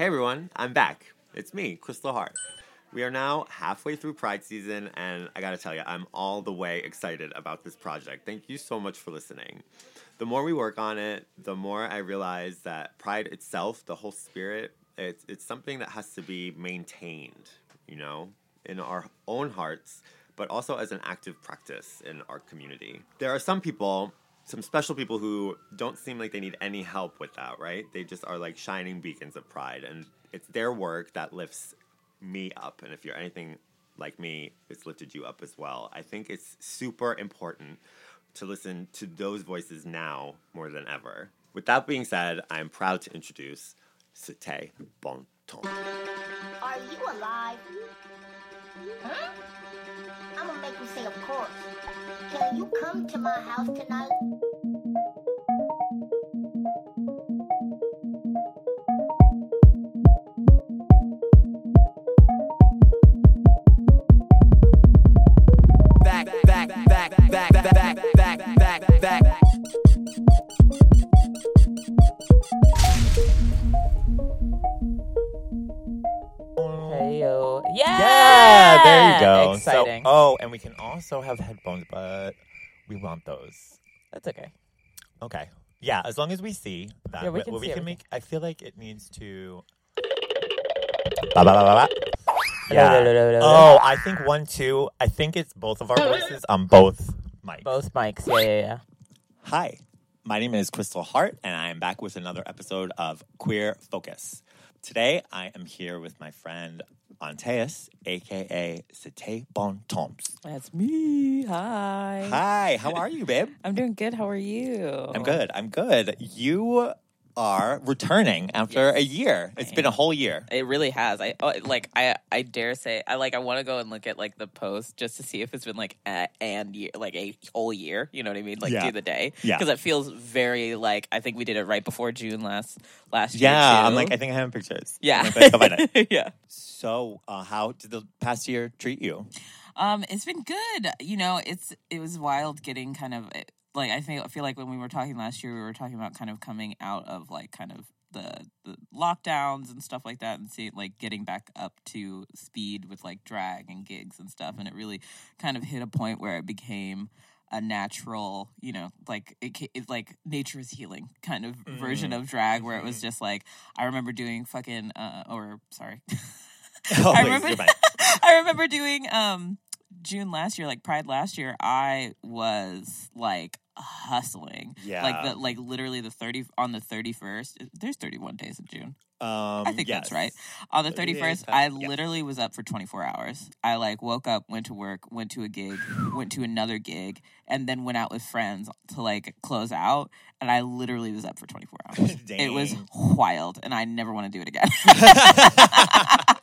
Hey everyone, I'm back. It's me, Crystal Hart. We are now halfway through Pride season, and I gotta tell you, I'm all the way excited about this project. Thank you so much for listening. The more we work on it, the more I realize that Pride itself, the whole spirit, it's, it's something that has to be maintained, you know, in our own hearts, but also as an active practice in our community. There are some people some special people who don't seem like they need any help with that, right? They just are like shining beacons of pride, and it's their work that lifts me up. And if you're anything like me, it's lifted you up as well. I think it's super important to listen to those voices now more than ever. With that being said, I'm proud to introduce C'était Bon Temps. Are you alive? Huh? I'm gonna make you say, of course. Can you come to my house tonight? And we can also have headphones, but we want those. That's okay. Okay. Yeah, as long as we see that. Yeah, we But can what see we can make. I feel like it needs to. Ba, ba, ba, ba, ba. Yeah. Oh, I think one, two. I think it's both of our voices on both mics. Both mics. Yeah, yeah, yeah. Hi, my name is Crystal Hart, and I am back with another episode of Queer Focus. Today, I am here with my friend Anteus, aka C'était Bon Temps. That's me. Hi. Hi, how are you, babe? I'm doing good. How are you? I'm good. I'm good. You are returning after a year. It's been a whole year. It really has. I oh, like. I I dare say. I like. I want to go and look at like the post just to see if it's been like a, and year, like a whole year. You know what I mean? Like Yeah. do the day. Yeah. Because it feels very like. I think we did it right before June last last year. Yeah, I'm like, I think I have pictures. Yeah. I'm like, go find it. yeah. So, uh, how did the past year treat you? Um, it's been good. You know, it's it was wild getting kind of like I think I feel like when we were talking last year, we were talking about kind of coming out of like kind of the the lockdowns and stuff like that, and see like getting back up to speed with like drag and gigs and stuff, and it really kind of hit a point where it became a natural, you know, like it, it's like nature is healing kind of version of drag, where it was just like I remember doing fucking uh or sorry. Oh, I remember. I remember doing um June last year, like Pride last year, I was like hustling. Yeah. Like the like literally the thirty on the thirty first. There's thirty one days in June. Um, I think that's right. On the 30 thirty days, I yeah. literally was up for twenty four hours. I like woke up, went to work, went to a gig, went to another gig, and then went out with friends to like close out. And I literally was up for twenty four hours. it was wild, and I never want to do it again.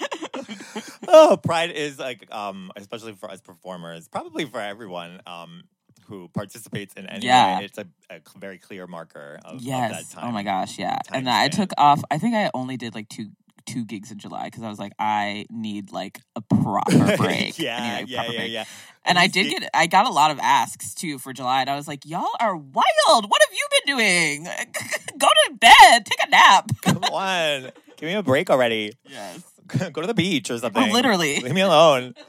oh, pride is like, um, especially for us performers, probably for everyone um, who participates in any Yeah. way. It's a, a very clear marker of, of Yes. that time. Oh my gosh, yeah. And I took off. I think I only did like two two gigs in July because I was like, I need like a proper break. Yeah, like, yeah, proper yeah, break. yeah. And I did get, I got a lot of asks too for July, and I was like, y'all are wild. What have you been doing? Go to bed, take a nap. Come on, give me a break already. Yes. Go to the beach or something. literally. leave me alone.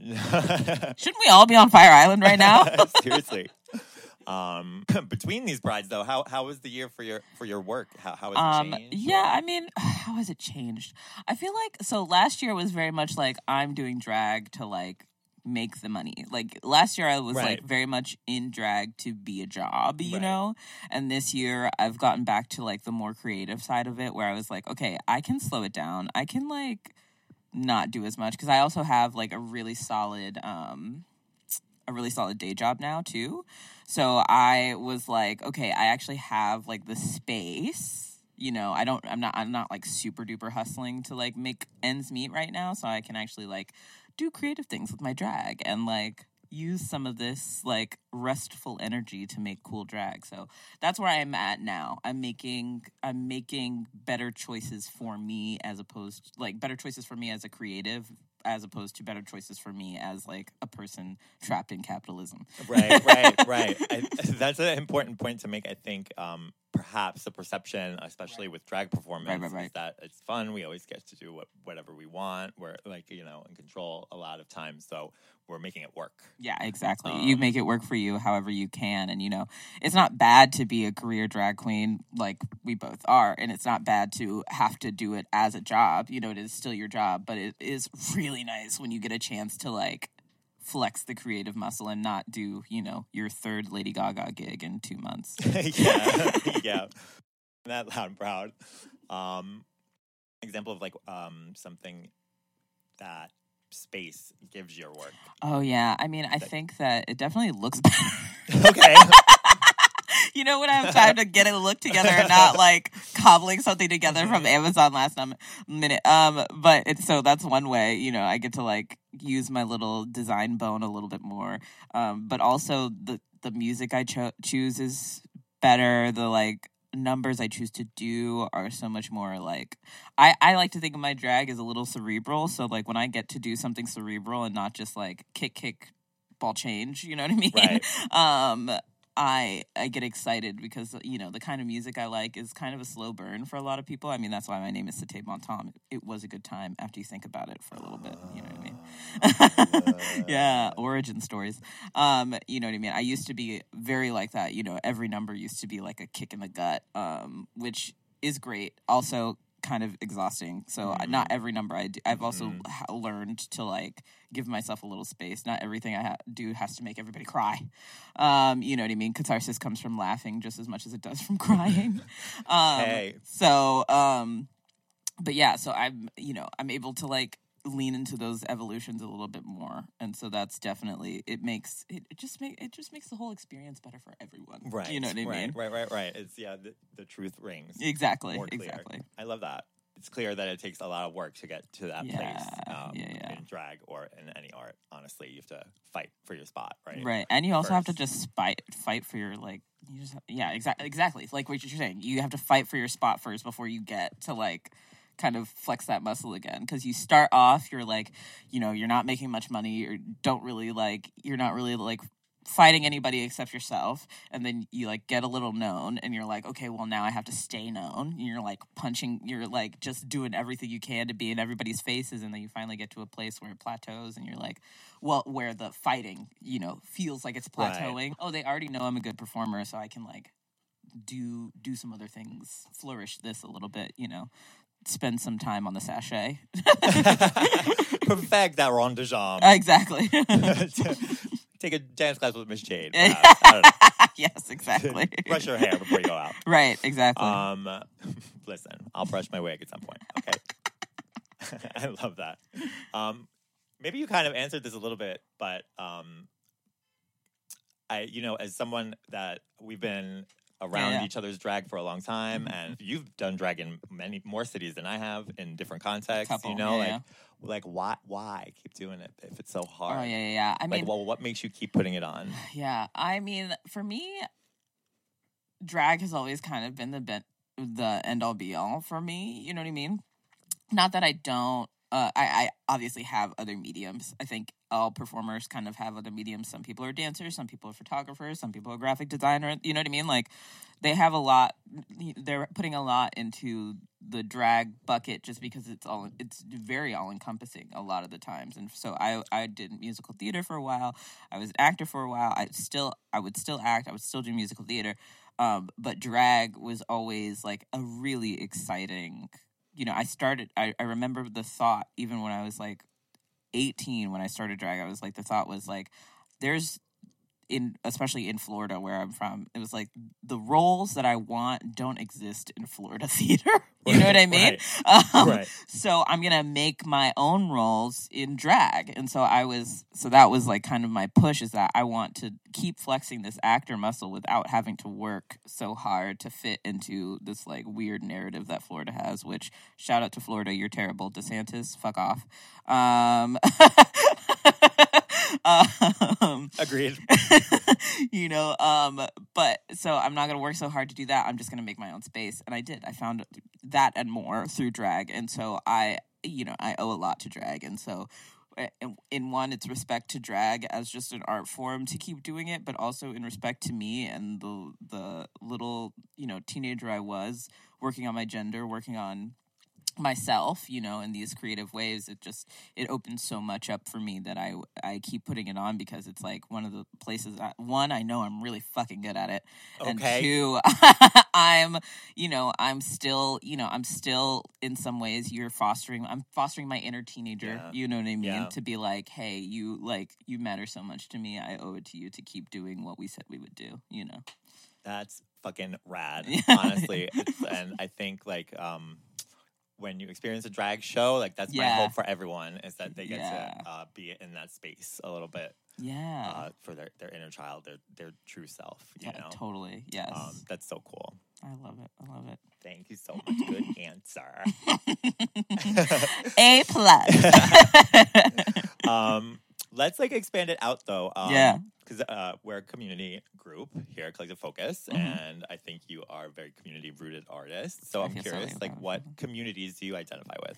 Shouldn't we all be on Fire Island right now? Seriously. Um, between these brides, though, how how was the year for your for your work? How how has Um, it changed? yeah, I mean, how has it changed? I feel like so last year was very much like I'm doing drag to like make the money. Like last year I was Right. like very much in drag to be a job, you Right. know? And this year I've gotten back to like the more creative side of it where I was like, okay, I can slow it down. I can like not do as much because I also have like a really solid um a really solid day job now too. So I was like, okay, I actually have like the space. You know, I don't I'm not I'm not like super duper hustling to like make ends meet right now, so I can actually like do creative things with my drag and like use some of this like restful energy to make cool drag. So that's where I'm at now. I'm making I'm making better choices for me as opposed like better choices for me as a creative as opposed to better choices for me as like a person trapped in capitalism. right, right, right. I, that's an important point to make. I think um, perhaps the perception, especially with drag performance, right, right. is that it's fun. We always get to do what, whatever we want. We're like you know in control a lot of times, so we're making it work. Yeah, exactly. you Um, make it work for you however you can. And, you know, it's not bad to be a career drag queen like we both are. And it's not bad to have to do it as a job. You know, it is still your job, but it is really nice when you get a chance to, like, flex the creative muscle and not do, you know, your third Lady Gaga gig in two months. yeah, yeah. That loud and proud. Um, example of like um something that space gives your work. Oh, yeah. I mean, I think that it definitely looks better. Okay. You know when I have time to get a look together and not like cobbling something together from Amazon last minute. Um, but it's so that's one way. You know, I get to like use my little design bone a little bit more. Um, but also the the music I cho- choose is better. The like numbers I choose to do are so much more like I I like to think of my drag as a little cerebral. So like when I get to do something cerebral and not just like kick kick ball change, you know what I mean? Right. um I I get excited because you know the kind of music I like is kind of a slow burn for a lot of people. I mean that's why my name is C'était BonTemps. It was a good time after you think about it for a little bit. You know what I mean? yeah, origin stories. Um, you know what I mean. I used to be very like that. You know, every number used to be like a kick in the gut, um, which is great. Also, kind of exhausting. So uh not every number I do. I've also ha- learned to like give myself a little space. Not everything I ha- do has to make everybody cry. Um, you know what I mean? Catharsis comes from laughing just as much as it does from crying. Um, Hey. So, um, but yeah, so I'm, you know, I'm able to like lean into those evolutions a little bit more, and so that's definitely it makes it, it just make it just makes the whole experience better for everyone. right. You know what I right, mean? Right. Right. Right. It's yeah. The, the truth rings. Exactly. Exactly. I love that. It's clear that it takes a lot of work to get to that place Yeah, um, yeah, yeah. in drag or in any art. Honestly, you have to fight for your spot, right? Right, and you also have to just fight fight for your like. You just have, yeah, exactly, exactly. Like what you're saying, you have to fight for your spot first before you get to like kind of flex that muscle again because you start off you're like you know you're not making much money or don't really like you're not really like fighting anybody except yourself and then you like get a little known and you're like okay well now i have to stay known and you're like punching you're like just doing everything you can to be in everybody's faces and then you finally get to a place where it plateaus and you're like well where the fighting you know feels like it's Right. plateauing oh they already know i'm a good performer so i can like do do some other things flourish this a little bit you know spend some time on the sashay Perfect that ronde de jambe. exactly Take a dance class with Miss Jade. I don't know. yes exactly brush your hair before you go out. right exactly Um, listen, I'll brush my wig at some point. Okay, I love that. Um, maybe you kind of answered this a little bit, but um, I, you know, as someone that we've been around yeah. each other's drag for a long time, Mhm. and you've done drag in many more cities than I have in different contexts. Couple, you know, yeah, like, yeah. like why, why keep doing it if it's so hard? oh yeah yeah yeah i like, mean well, what makes you keep putting it on? Yeah, I mean, for me, drag has always kind of been the the end all be all for me. You know what I mean? Not that I don't. Uh, I, I obviously have other mediums. I think all performers kind of have other mediums. Some people are dancers, some people are photographers, some people are graphic designer. You know what I mean? Like they have a lot. They're putting a lot into the drag bucket just because it's all it's very all encompassing a lot of the times. And so I I did musical theater for a while. I was an actor for a while. I still I would still act. I would still do musical theater. Um, but drag was always like a really exciting. You know, I started. I, I remember the thought even when I was like 18 when I started drag. I was like the thought was like there's in especially in Florida where I'm from. It was like the roles that I want don't exist in Florida theater. you know what I mean? Um, Right. So I'm gonna make my own roles in drag, and so I was. So that was like kind of my push is that I want to keep flexing this actor muscle without having to work so hard to fit into this like weird narrative that Florida has. Which shout out to Florida, you're terrible. DeSantis, fuck off. Um, um, Agreed. you know um but so i'm not gonna work so hard to do that. I'm just gonna make my own space. And i did. I found that and more through drag. And so i you know i owe a lot to drag. And so in- in one it's respect to drag as just an art form to keep doing it but also in respect to me and the the little you know teenager i was working on my gender working on myself you know in these creative ways it just it opens so much up for me that i i keep putting it on because it's like one of the places I, one i know i'm really fucking good at it and two i'm you know i'm still you know i'm still in some ways you're fostering i'm fostering my inner teenager Yeah. you know what i mean Yeah. to be like hey you like you matter so much to me i owe it to you to keep doing what we said we would do you know That's fucking rad, honestly. And I think like um, when you experience a drag show, like that's my hope for everyone is that they get Yeah. to uh, be in that space a little bit yeah uh, for their, their inner child, their their true self. You Yeah, know, totally yes um, that's so cool. i love it i love it Thank you so much. Good answer. A plus. um, let's like expand it out though. Um, Yeah. Because uh, we're a community group here at Collective Focus, Mhm. and I think you are a very community rooted artist. So I I'm feel so curious, like, what communities do you identify with?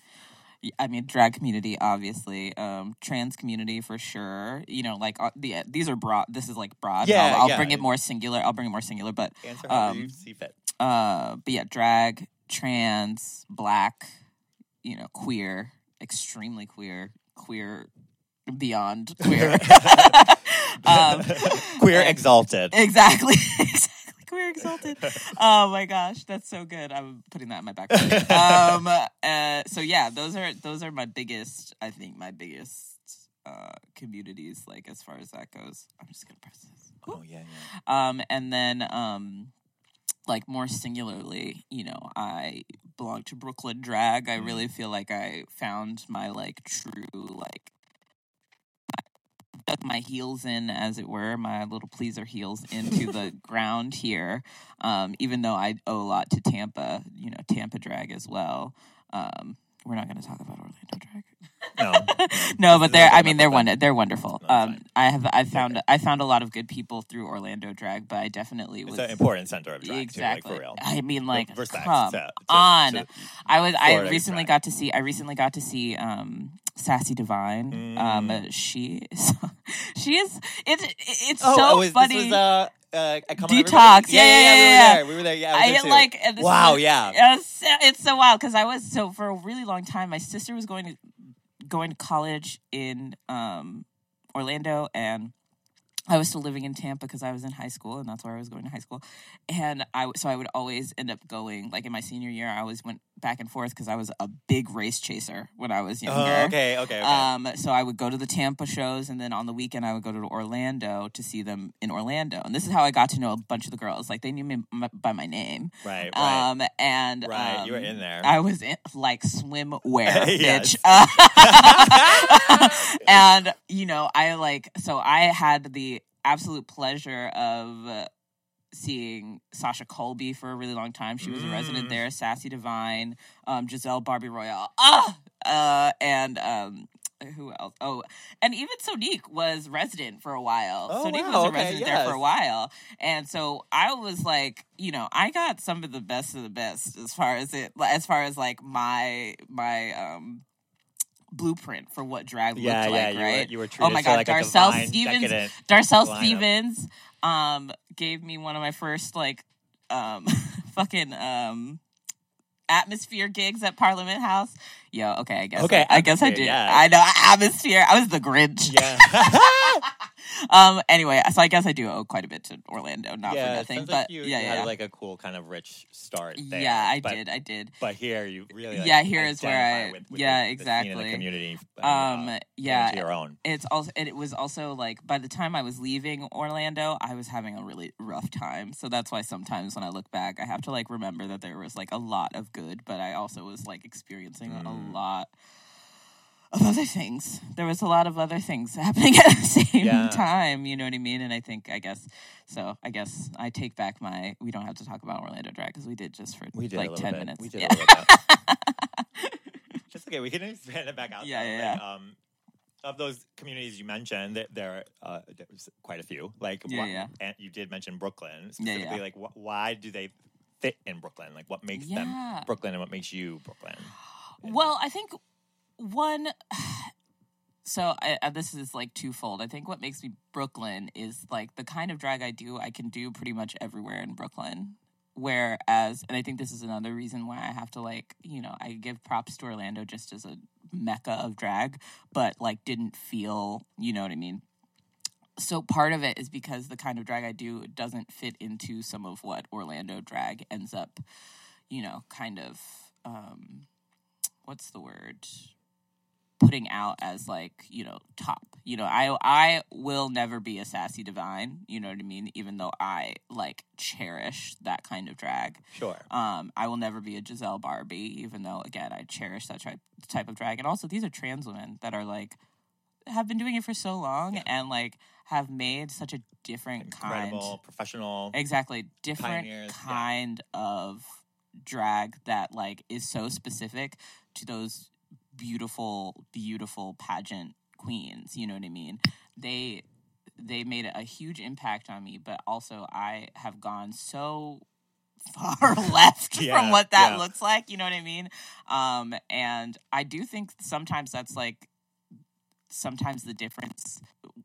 I mean, drag community, obviously. Um, trans community for sure. You know, like uh, the these are broad. This is like broad. Yeah, I'll, I'll yeah. bring it more singular. I'll bring it more singular. But Answer you Um, see fit. uh, but yeah, drag, trans, black. You know, queer, extremely queer, queer beyond queer. um, Queer exalted. Exactly. exactly. Queer exalted. Oh my gosh, that's so good. I'm putting that in my back pocket. um uh so yeah, those are those are my biggest I think my biggest uh communities like as far as that goes. I'm just gonna press this. oh yeah, yeah. Um and then um like more singularly, you know, I belong to Brooklyn drag. I really feel like I found my like true like dug my heels in, as it were, my little pleaser heels into the ground here. Um, even though I owe a lot to Tampa, you know, Tampa drag as well. Um, we're not going to talk about Orlando drag. No, no, but they're. I mean, they're wonder, They're wonderful. Um. I have. I found. I found a lot of good people through Orlando drag, but I definitely it's was an important center of drag exactly. too, like for real. I mean, like, Respect come to- to- on. to I was. I Florida recently drag. got to see. I recently got to see um, Sassy Divine. Um, Mm. she is. she is. It's. It's Oh, so it was, funny. This was, uh, uh, Detox. Everybody? Yeah, yeah, yeah, yeah. We were there. We were there. Yeah, I, was I like. Wow, is- yeah. It's, it's so wild because I was so for a really long time. My sister was going to going to college in um, Orlando, and I was still living in Tampa because I was in high school, and that's where I was going to high school. And I so I would always end up going like in my senior year. I always went back and forth because I was a big race chaser when I was younger. Oh, okay, okay, okay. Um, so I would go to the Tampa shows, and then on the weekend I would go to Orlando to see them in Orlando. And this is how I got to know a bunch of the girls. Like they knew me by my name. right, right. Um, and Right, you were um, in there. I was in like swimwear, bitch. and you know, I like so I had the absolute pleasure of. Seeing Sasha Colby for a really long time. She was a resident Mm. there. Sassy Divine, um, Giselle Barbie Royale, ah, uh, and um, who else? Oh, and even Sonique was resident for a while. Oh, Sonique wow, was a okay, resident there for a while, and so I was like, you know, I got some of the best of the best as far as it, as far as like my my um blueprint for what drag yeah, looked yeah, like, you right? were you were treated Oh my God, like Darcel Stevens- Darcel. Stevens um gave me one of my first like um fucking um atmosphere gigs at Parliament House. Yo, okay, I guess Okay, I, I guess I did. yeah. I know atmosphere. I was the Grinch. Yeah. um anyway, so I guess I do owe quite a bit to Orlando, not yeah, for nothing. But like you, yeah, you yeah. had like a cool kind of rich start there. yeah, I but, did. I did. But here you really like, Yeah, here is where I- with, with yeah, the, the scene and exactly. the community. and, Um, uh, yeah, your own. it's also it was also like by the time I was leaving Orlando, I was having a really rough time. So that's why sometimes when I look back, I have to like remember that there was like a lot of good, but I also was like experiencing Mm. a lot of other things. There was a lot of other things happening at the same Yeah. time, you know what I mean? And I think I guess so I guess I take back my we don't have to talk about Orlando Drag because we did just for did like 10 bit. minutes. We did yeah. a little bit. Just okay. We can expand it back out. Yeah, though. yeah, um, of those communities you mentioned, there, there, uh, there's quite a few. Like, Yeah, wha- yeah. and you did mention Brooklyn Yeah, specifically. yeah. Like, wh- why do they fit in Brooklyn? Like, what makes Yeah. them Brooklyn, and what makes you Brooklyn? Well, I think one so I, this is like twofold. I think what makes me Brooklyn is like the kind of drag I do, I can do pretty much everywhere in Brooklyn. Whereas, and I think this is another reason why I have to like, you know, I give props to Orlando just as a mecca of drag, but like didn't feel, you know what I mean? So part of it is because the kind of drag I do doesn't fit into some of what Orlando drag ends up, you know, kind of, um, what's the word? Putting out as like you know top you know i i will never be a sassy divine you know what i mean even though i like cherish that kind of drag Sure. um i will never be a giselle barbie even though again i cherish that type type of drag and also these are trans women that are like have been doing it for so long and like have made such a different Incredible, kind professional. exactly different Pioneers, yeah. kind of drag that like is so specific to those beautiful beautiful pageant queens you know what i mean they they made a huge impact on me but also i have gone so far left Yeah, from what that yeah. looks like you know what i mean um and i do think sometimes that's like sometimes the difference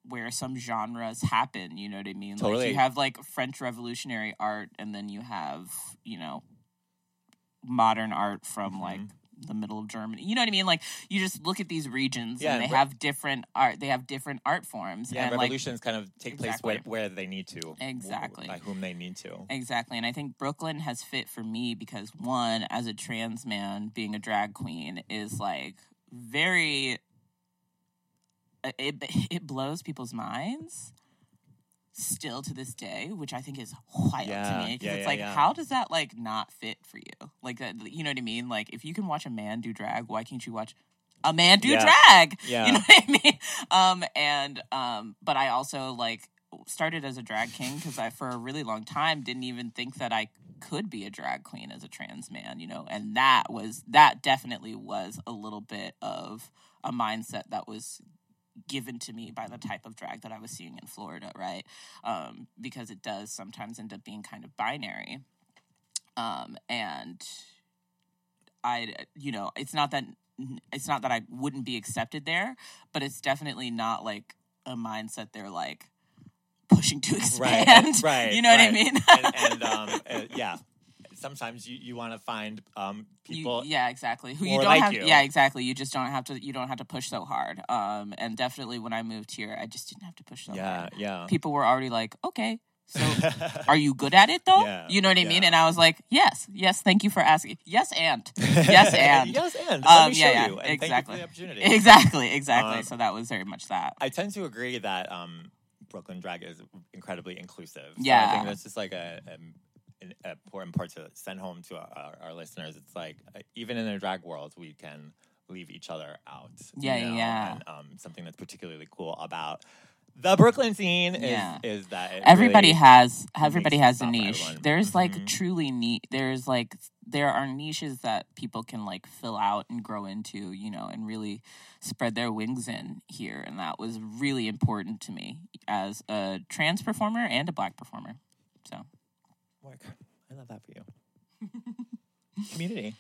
where some genres happen you know what i mean like you have like french revolutionary art and then you have you know modern art from Mhm. like the middle of germany you know what i mean like you just look at these regions Yeah, and they re- have different art they have different art forms Yeah, and like revolutions kind of take place where, where they need to. Exactly. By whom they need to. Exactly. And I think Brooklyn has fit for me because one, as a trans man, being a drag queen is like very uh, it it blows people's minds still to this day, which I think is wild Yeah, to me because yeah, it's yeah, like how does that like not fit for you? Like that you know what I mean? Like if you can watch a man do drag, why can't you watch a man do drag? Yeah. You know what I mean? Um and um but I also like started as a drag king because I for a really long time didn't even think that I could be a drag queen as a trans man, you know, and that was that definitely was a little bit of a mindset that was given to me by the type of drag that I was seeing in Florida, right? Um, because it does sometimes end up being kind of binary. Um, and I, you know, it's not that it's not that I wouldn't be accepted there, but it's definitely not like a mindset they're like pushing to expand. right, You know what I mean? and, and um, uh, yeah, sometimes you, you want to find um, You- people. yeah, exactly. Who you don't like have. you. Yeah, exactly. You just don't have to. You don't have to push so hard. Um, and definitely when I moved here, I just didn't have to push so yeah, hard. yeah. yeah. People were already like, okay, so are you good at it though? Yeah, you know what I mean? And I was like, yes, yes. Thank you for asking. Yes, and yes, and yes, and Um, let me show yeah, yeah, you. And exactly. Thank you for the opportunity. exactly, exactly. Um, so that was very much that. I tend to agree that um, Brooklyn drag is incredibly inclusive. So I think that's just like a, um, a important part to send home to our, our, listeners. It's like uh, even in the drag world, we can leave each other out. Yeah, yeah, know? yeah. And um, something that's particularly cool about the Brooklyn scene is Yeah. is that everybody really- has everybody has a niche everyone. there's like Mhm. truly neat there's like there are niches that people can like fill out and grow into you know and really spread their wings in here and that was really important to me as a trans performer and a black performer so Work. I love that for you. Community.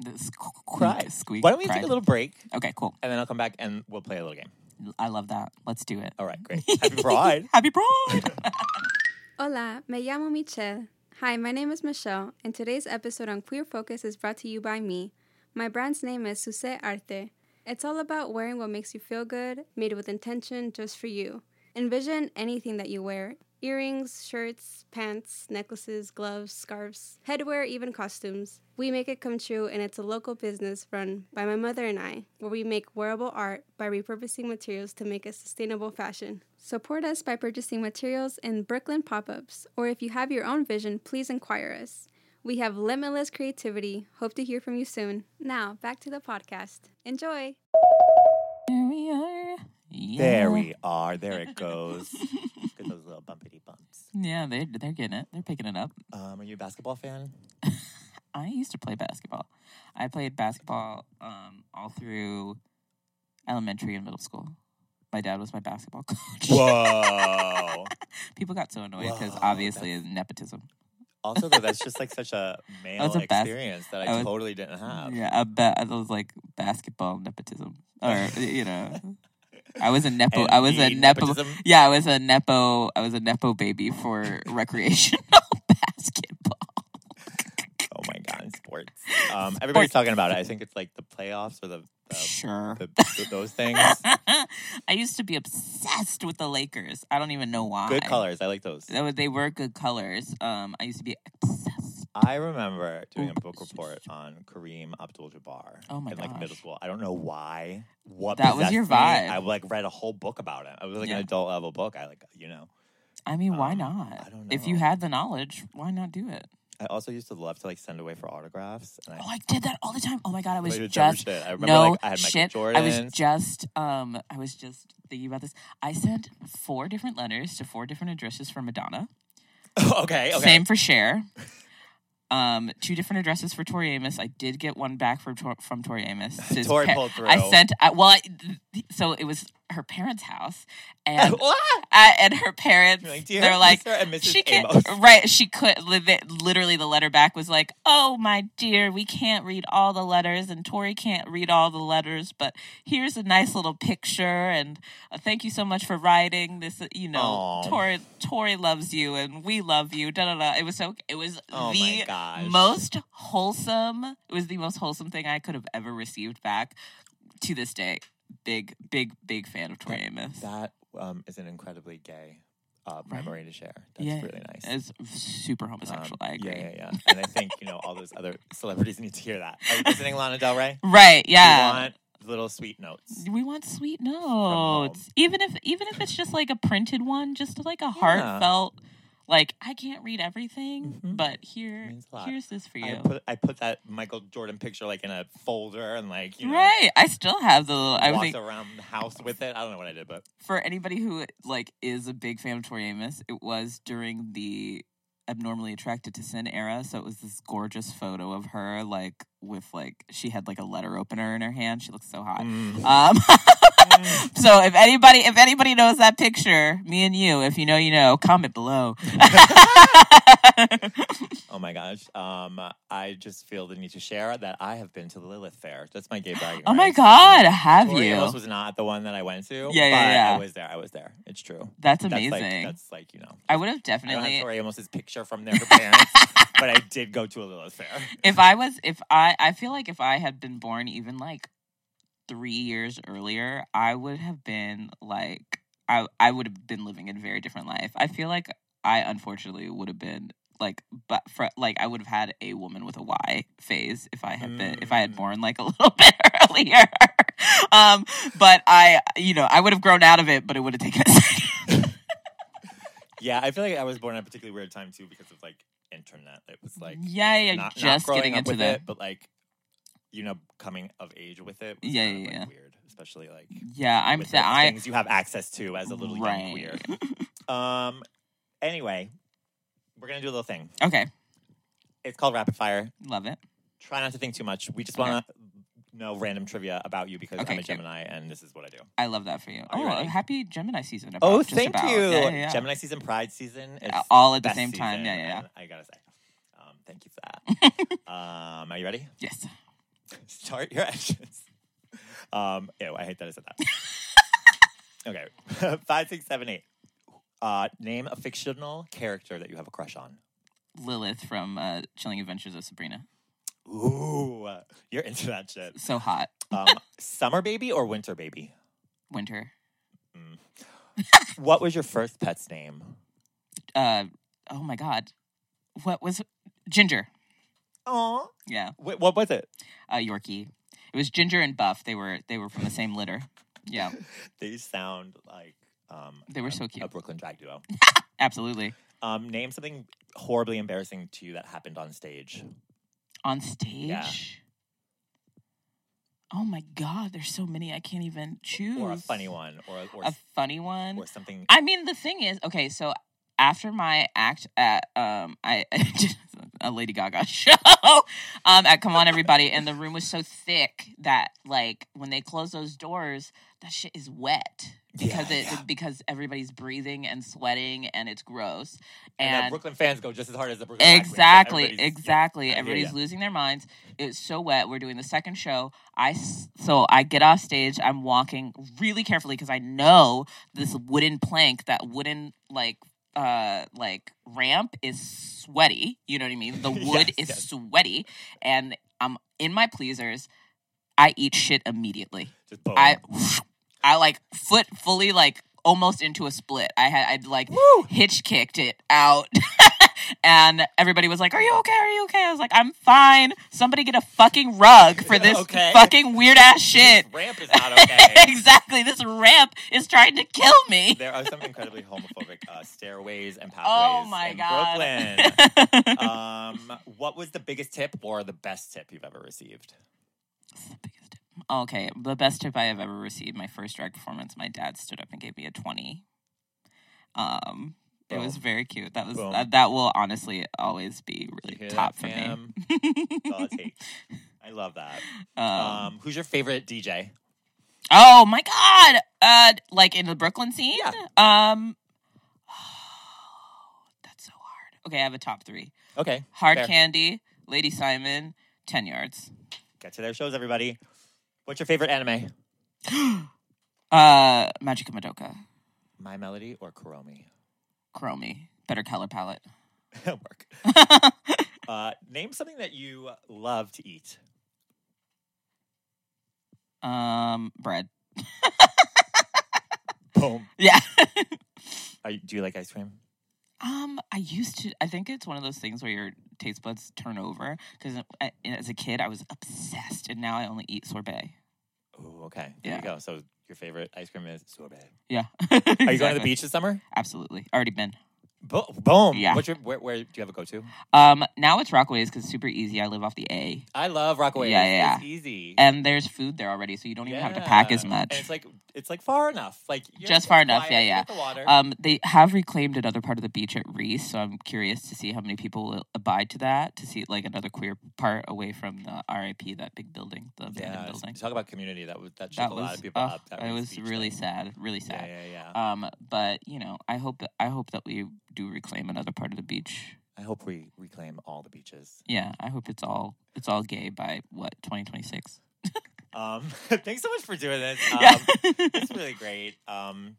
the squeak, Pride. squeak Why don't we take a little break okay cool and then I'll come back and we'll play a little game. i love that let's do it All right, great. Happy Pride. happy pride Hola, me llamo Michelle. Hi, my name is Michelle, and today's episode on Queer Focus is brought to you by me. My brand's name is Suse Arte. It's all about wearing what makes you feel good, made with intention just for you. Envision anything that you wear earrings, shirts, pants, necklaces, gloves, scarves, headwear, even costumes. We make it come true, and it's a local business run by my mother and I, where we make wearable art by repurposing materials to make a sustainable fashion. Support us by purchasing materials in Brooklyn pop ups, or if you have your own vision, please inquire us. We have limitless creativity. Hope to hear from you soon. Now, back to the podcast. Enjoy! there we are yeah. There we are. There it goes. At those little bumpity bumps. yeah they, they're getting it they're picking it up Um, are you a basketball fan? I used to play basketball. I played basketball um, all through elementary and middle school. My dad was my basketball coach. Whoa. People got so annoyed because obviously it's nepotism. Also, though, that's just like such a male a bas- experience that I I, was- totally didn't have. Yeah, I bet it was like basketball nepotism, or you know, I was a nepo. I was a nepo. nepotism? Yeah, I was a nepo. I was a nepo baby for recreational basketball. Oh my god, sports. Um, everybody's talking about it. I think it's like the playoffs or the, the, Sure. the, the- those things. I used to be obsessed with the Lakers. I don't even know why. Good colors. I like those. They were, they were good colors. Um, I used to be obsessed. I remember doing a book report on Kareem Abdul-Jabbar. Oh my in like middle school. I don't know why. What That was your possessed me. vibe. I like read a whole book about it. It was like Yeah. an adult level book. I like you know. I mean, why Um, not? I don't If you know. had the knowledge, why not do it? I also used to love to like send away for autographs. And I, Oh, I did that all the time. Oh my god, I was just shit. I remember no like I had Michael shit. Jordan. I was just um, I was just thinking about this. I sent four different letters to four different addresses for Madonna. okay, okay. Same for Cher. Um, two different addresses for Tori Amos. I did get one back from Tor- from Tori Amos. Tori pulled through. I sent. I, well, I, so it was her parents' house, and? I, and her parents. Like, they're like, Mr. and Mrs. she can't. Amos." Right? She could. li- li- Literally, the letter back was like, "Oh my dear, we can't read all the letters, and Tori can't read all the letters, but here's a nice little picture, and uh, thank you so much for writing this. uh, You know, Aw. Tori Tori loves you, and we love you. Da da da. It was so. It was Oh the most wholesome. It was the most wholesome thing I could have ever received back. To this day, big, big, big fan of Tori Amos. That um, is an incredibly gay uh, Right. memory to share. That's yeah, really nice. It's super homosexual. Um, I agree. Yeah, yeah, yeah. And I think you know all those other celebrities need to hear that. Are you listening, Lana Del Rey? Right? Yeah. We want little sweet notes. We want sweet notes, even if even if it's just like a printed one, just like a heartfelt. Like I can't read everything, Mhm. but here, Means a lot. here's this for I you. put I put that Michael Jordan picture like in a folder and like you know right? I still have the. little I walked think around the house with it. I don't know what I did, but for anybody who like is a big fan of Tori Amos, it was during the abnormally attracted to sin era. So it was this gorgeous photo of her, like with like she had like a letter opener in her hand. She looks so hot. Mm. Um, so if anybody if anybody knows that picture, me and you, if you know, you know, comment below. oh my gosh. Um, I just feel the need to share that I have been to the Lilith Fair. That's my gay bragging. oh my rights. god, have Tori you? Amos was not the one that I went to. Yeah, yeah, but yeah. I was there. I was there. It's true. That's That's amazing. like that's like you know. I would have I have definitely Tori Amos's picture from their parents, but I did go to a Lilith Fair. if I was if I I feel like if I had been born even like three years earlier, I would have been like I I would have been living a very different life. I feel like I unfortunately would have been like but for like I would have had a woman with a Y phase if I had been if I had Mm. born like a little bit earlier. um but I you know I would have grown out of it but it would have taken a second. Yeah, I feel like I was born at a particularly weird time too because of like internet. It was like yeah, yeah, not, not just growing getting up into with the it, but like you know, coming of age with it. Was Yeah, kind of, yeah, like, yeah. Weird, especially like yeah. I'm with th- the I things you have access to as a little young queer. Um. Anyway, we're gonna do a little thing. okay, It's called rapid fire. love it. Try not to think too much. We just Okay. want to know random trivia about you because Okay, I'm a. Gemini and this is what I do. I love that for you. Are you oh, ready? happy Gemini season. About, Oh, just thank about. you. Yeah, yeah, yeah. Gemini season, Pride season. It's Uh, all at the best same time. season, Yeah, yeah, yeah. and I gotta say, um, thank you for that. um, are you ready? Yes. Start your actions. Um, ew, I hate that I said that. okay, five, six, seven, eight. Uh, name a fictional character that you have a crush on. Lilith from uh, Chilling Adventures of Sabrina. Ooh, you're into that shit. So hot. Um, summer baby or winter baby? Winter. What was your first pet's name? Uh, oh my God. What was Ginger? Oh, Yeah, what was it? uh, Yorkie. It was Ginger and Buff. They were they were from the same litter. Yeah, They sound like um, They were so cute. A Brooklyn drag duo. absolutely. Um, name something horribly embarrassing to you that happened on stage. On stage. Oh my God! There's so many I can't even choose. Or a funny one, or or, A funny one. or something. I mean, the thing is, okay, so after my act at um, I did a Lady Gaga show um at Come On Everybody, and the room was so thick that like when they close those doors, that shit is wet because Yeah, it yeah. because everybody's breathing and sweating and it's gross And, and, the Brooklyn fans go just as hard as the Brooklyn Queens, so exactly everybody's- exactly. Hear everybody's losing their minds. It's so wet. We're doing the second show. I so i get off stage. I'm walking really carefully because i know this wooden plank that wooden like uh like ramp is sweaty. You know what i mean? The wood Yes, is yes. sweaty and i'm in my pleasers. I eat shit immediately. I I like foot fully like almost into a split. I had I'd like hitch kicked it out. and everybody was like, Are you okay? Are you okay? I was like, I'm fine. Somebody get a fucking rug for this Okay. fucking weird ass shit. This ramp is not okay. exactly. This ramp is trying to kill me. there are some incredibly homophobic uh, stairways and pathways Oh my in god. Brooklyn. um, what was the biggest tip or the best tip you've ever received? Okay, the best tip I have ever received, my first drag performance, my dad stood up and gave me a 20. Um it was very cute. That was Boom. that, that will honestly always be really top for me. fam? That's all it takes. I love that. Um, Um, who's your favorite DJ? Oh my god! Uh, like in the Brooklyn scene. Yeah. Um, that's so hard. Okay, I have a top three: Okay, Hard fair. Candy, Lady Simon, Ten Yards. Get to their shows, everybody. What's your favorite anime? Uh, Magic Madoka, My Melody or Kuromi? Chromie, better color palette. Work. Uh, name something that you love to eat. um, bread. Boom. Yeah. Are do you like ice cream? Um, I used to. I think it's one of those things where your taste buds turn over. Because as a kid, I was obsessed, and now I only eat sorbet. Oh, okay. There Yeah. you go. So your favorite ice cream is sorbet. Yeah. Are you going to the beach this summer? Absolutely. Already been. Bo- boom. Yeah. What's your, where, where do you have a go to? Um, now it's Rockaways because it's super easy. I live off the A, I love Rockaways. Yeah, yeah, It's easy. and there's food there already, so you don't even have to pack as much. And it's like it's like far enough. Like Just far enough, yeah, yeah. The water. Um, they have reclaimed another part of the beach at Riis, so I'm curious to see how many people will abide to that. To see like another queer part away from the RIP, that big building, the abandoned yeah. building. Talk about community. That was that shook That a was lot of people uh, up. That it was Beach really thing. sad, really Yeah, sad. yeah, yeah. Um, but you know, I hope that I hope that we do reclaim another part of the beach. I hope we reclaim all the beaches. Yeah, I hope it's all it's all gay by what 2026. Um, thanks so much for doing this. Um, Yeah. it's really great. Um,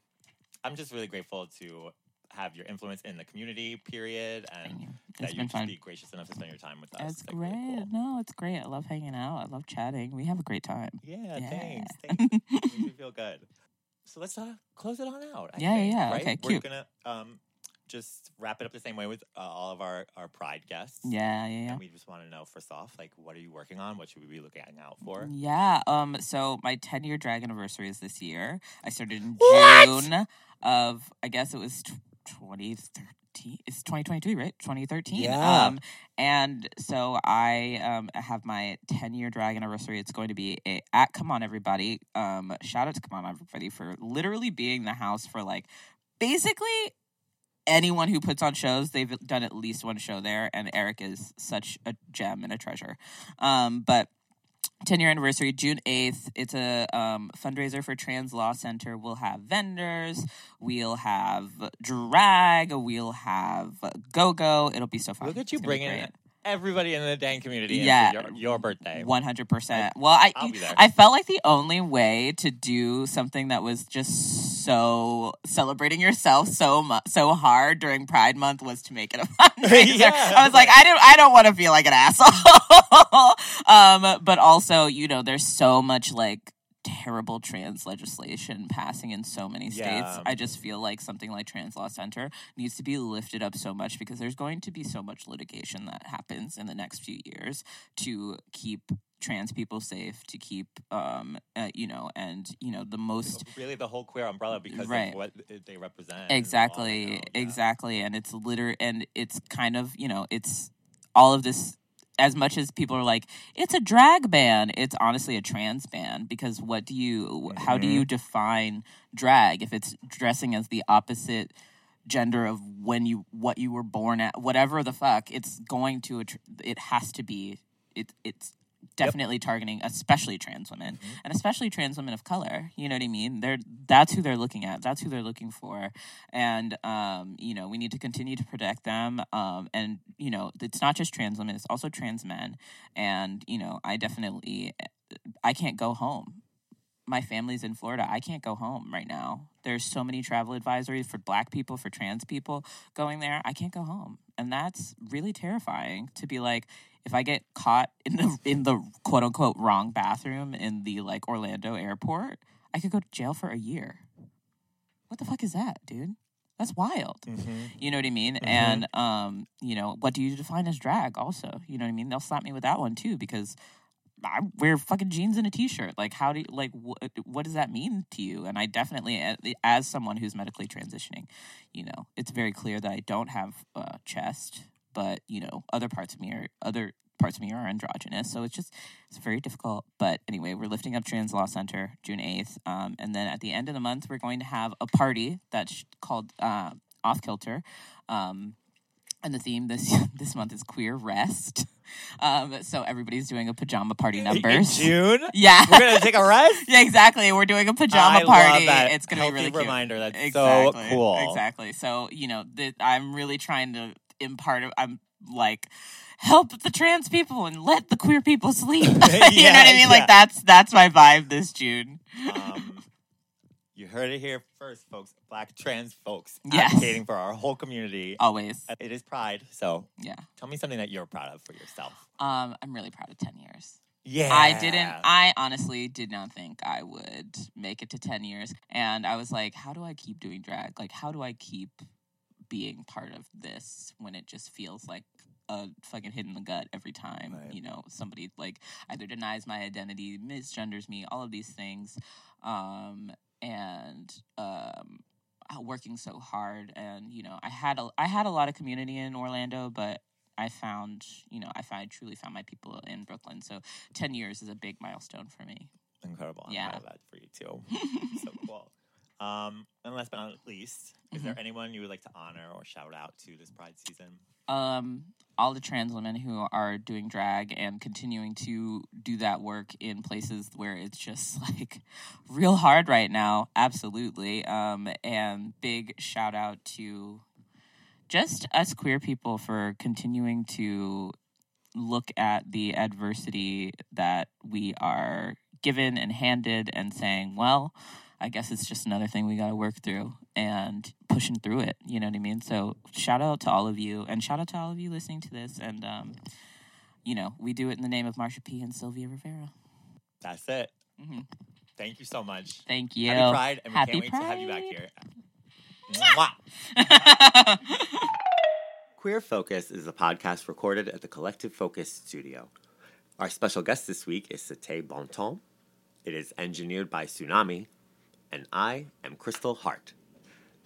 I'm just really grateful to have your influence in the community. Period, and you. that you been just fun. be gracious enough to spend your time with us. That's Like, really great. cool. No, it's great. I love hanging out. I love chatting. We have a great time. Yeah, Yeah. thanks. thanks. Makes me feel good. So let's uh, close it on out. I Yeah, think, yeah, Right? okay, We're cute. gonna um, just wrap it up the same way with uh, all of our our Pride guests. Yeah, yeah, yeah. And we just want to know first off, like, what are you working on? What should we be looking out for? Yeah. Um. So my 10 year drag anniversary is this year. I started in What? June of. I guess it was tw 2013. It's 2022, right? 2013. Yeah. Um. And so I um have my 10 year drag anniversary. It's going to be a at Come On Everybody. Um. Shout out to Come On Everybody for literally being the house for like basically anyone who puts on shows they've done at least one show there and eric is such a gem and a treasure um, but 10 year anniversary june 8th it's a um, fundraiser for trans law center we'll have vendors we'll have drag we'll have go-go it'll be so fun Look at you It's gonna be bringing great. everybody in the dang community Yeah. your, your birthday. One hundred percent. Well, I I'll be there. I felt like the only way to do something that was just so celebrating yourself so mu- so hard during Pride Month was to make it a fundraiser. Yeah. I was like, I don't I don't want to feel like an asshole. um, but also, you know, there's so much like terrible trans legislation passing in so many states. Yeah. I just feel like something like Trans Law Center needs to be lifted up so much because there's going to be so much litigation that happens in the next few years to keep trans people safe, to keep, um, uh, you know, and you know the most really the whole queer umbrella because Right. of what they represent. and all, exactly, yeah. exactly, and it's liter and it's kind of you know it's all of this. As much as people are like, it's a drag ban, it's honestly a trans ban because what do you, how do Mm-hmm. you define drag if it's dressing as the opposite gender of when you what you were born at whatever the fuck it's going to it has to be it it's definitely targeting especially trans women Mm-hmm. and especially trans women of color. You know what I mean? They're that's who they're looking at. That's who they're looking for. And um, you know, we need to continue to protect them. Um, and you know, it's not just trans women; it's also trans men. And you know, I definitely, I can't go home. My family's in Florida. I can't go home right now. There's so many travel advisories for Black people, for trans people going there. I can't go home, and that's really terrifying. To be like, if I get caught in the in the quote unquote wrong bathroom in the like Orlando airport, I could go to jail for a year. What the fuck is that, dude? That's wild. You know what I mean? And um, you know, what do you define as drag? Also, you know what I mean? They'll slap me with that one too because I wear fucking jeans and a t-shirt. Like, how do you, like what what does that mean to you? And I definitely, as someone who's medically transitioning, you know, it's very clear that I don't have a chest, but you know, other parts of me are other parts of me are androgynous. So it's just it's very difficult. But anyway, we're lifting up Trans Law Center June eighth, um, and then at the end of the month, we're going to have a party that's called uh, Off Kilter. Um, and the theme this this month is queer rest. Um, so everybody's doing a pajama party In numbers. June, Yeah, we're gonna take a rest. yeah, exactly. We're doing a pajama I party. love that It's gonna be healthy really cute. reminder. That's exactly, so cool. Exactly. So you know, the, I'm really trying to impart. I'm like help the trans people and let the queer people sleep. you know what I mean? yeah. Like that's that's my vibe this June. Um, you heard it here first, folks. Black trans folks Yes. advocating for our whole community. Always. It is Pride, so Yeah. tell me something that you're proud of for yourself. Um, I'm really proud of ten years. Yeah, I didn't. I honestly did not think I would make it to ten years, and I was like, "How do I keep doing drag? Like, how do I keep being part of this when it just feels like a fucking hit in the gut every time? Right. You know, somebody like either denies my identity, misgenders me, all of these things, um, and um, uh, working so hard. And you know, I had a I had a lot of community in Orlando, but I found, you know, I found I truly found my people in Brooklyn. So ten years is a big milestone for me. incredible. I'm Yeah. proud of that for you too. so cool. Um, and last but not least, is Mm-hmm. there anyone you would like to honor or shout out to this Pride season? Um, all the trans women who are doing drag and continuing to do that work in places where it's just like real hard right now. Absolutely. Um, and big shout out to just us queer people for continuing to look at the adversity that we are given and handed and saying, well, I guess it's just another thing we got to work through and pushing through it. You know what I mean? So shout out to all of you and shout out to all of you listening to this. And, um, you know, we do it in the name of Marsha P. and Sylvia Rivera. That's it. Mhm. Thank you so much. Thank you. Happy Pride, and we Happy can't wait to have you back Pride. here. Mwah. Queer Focus is a podcast recorded at the Collective Focus studio. Our special guest this week is C'était BonTemps. It is engineered by Tsunami, and I am Crystal Hart.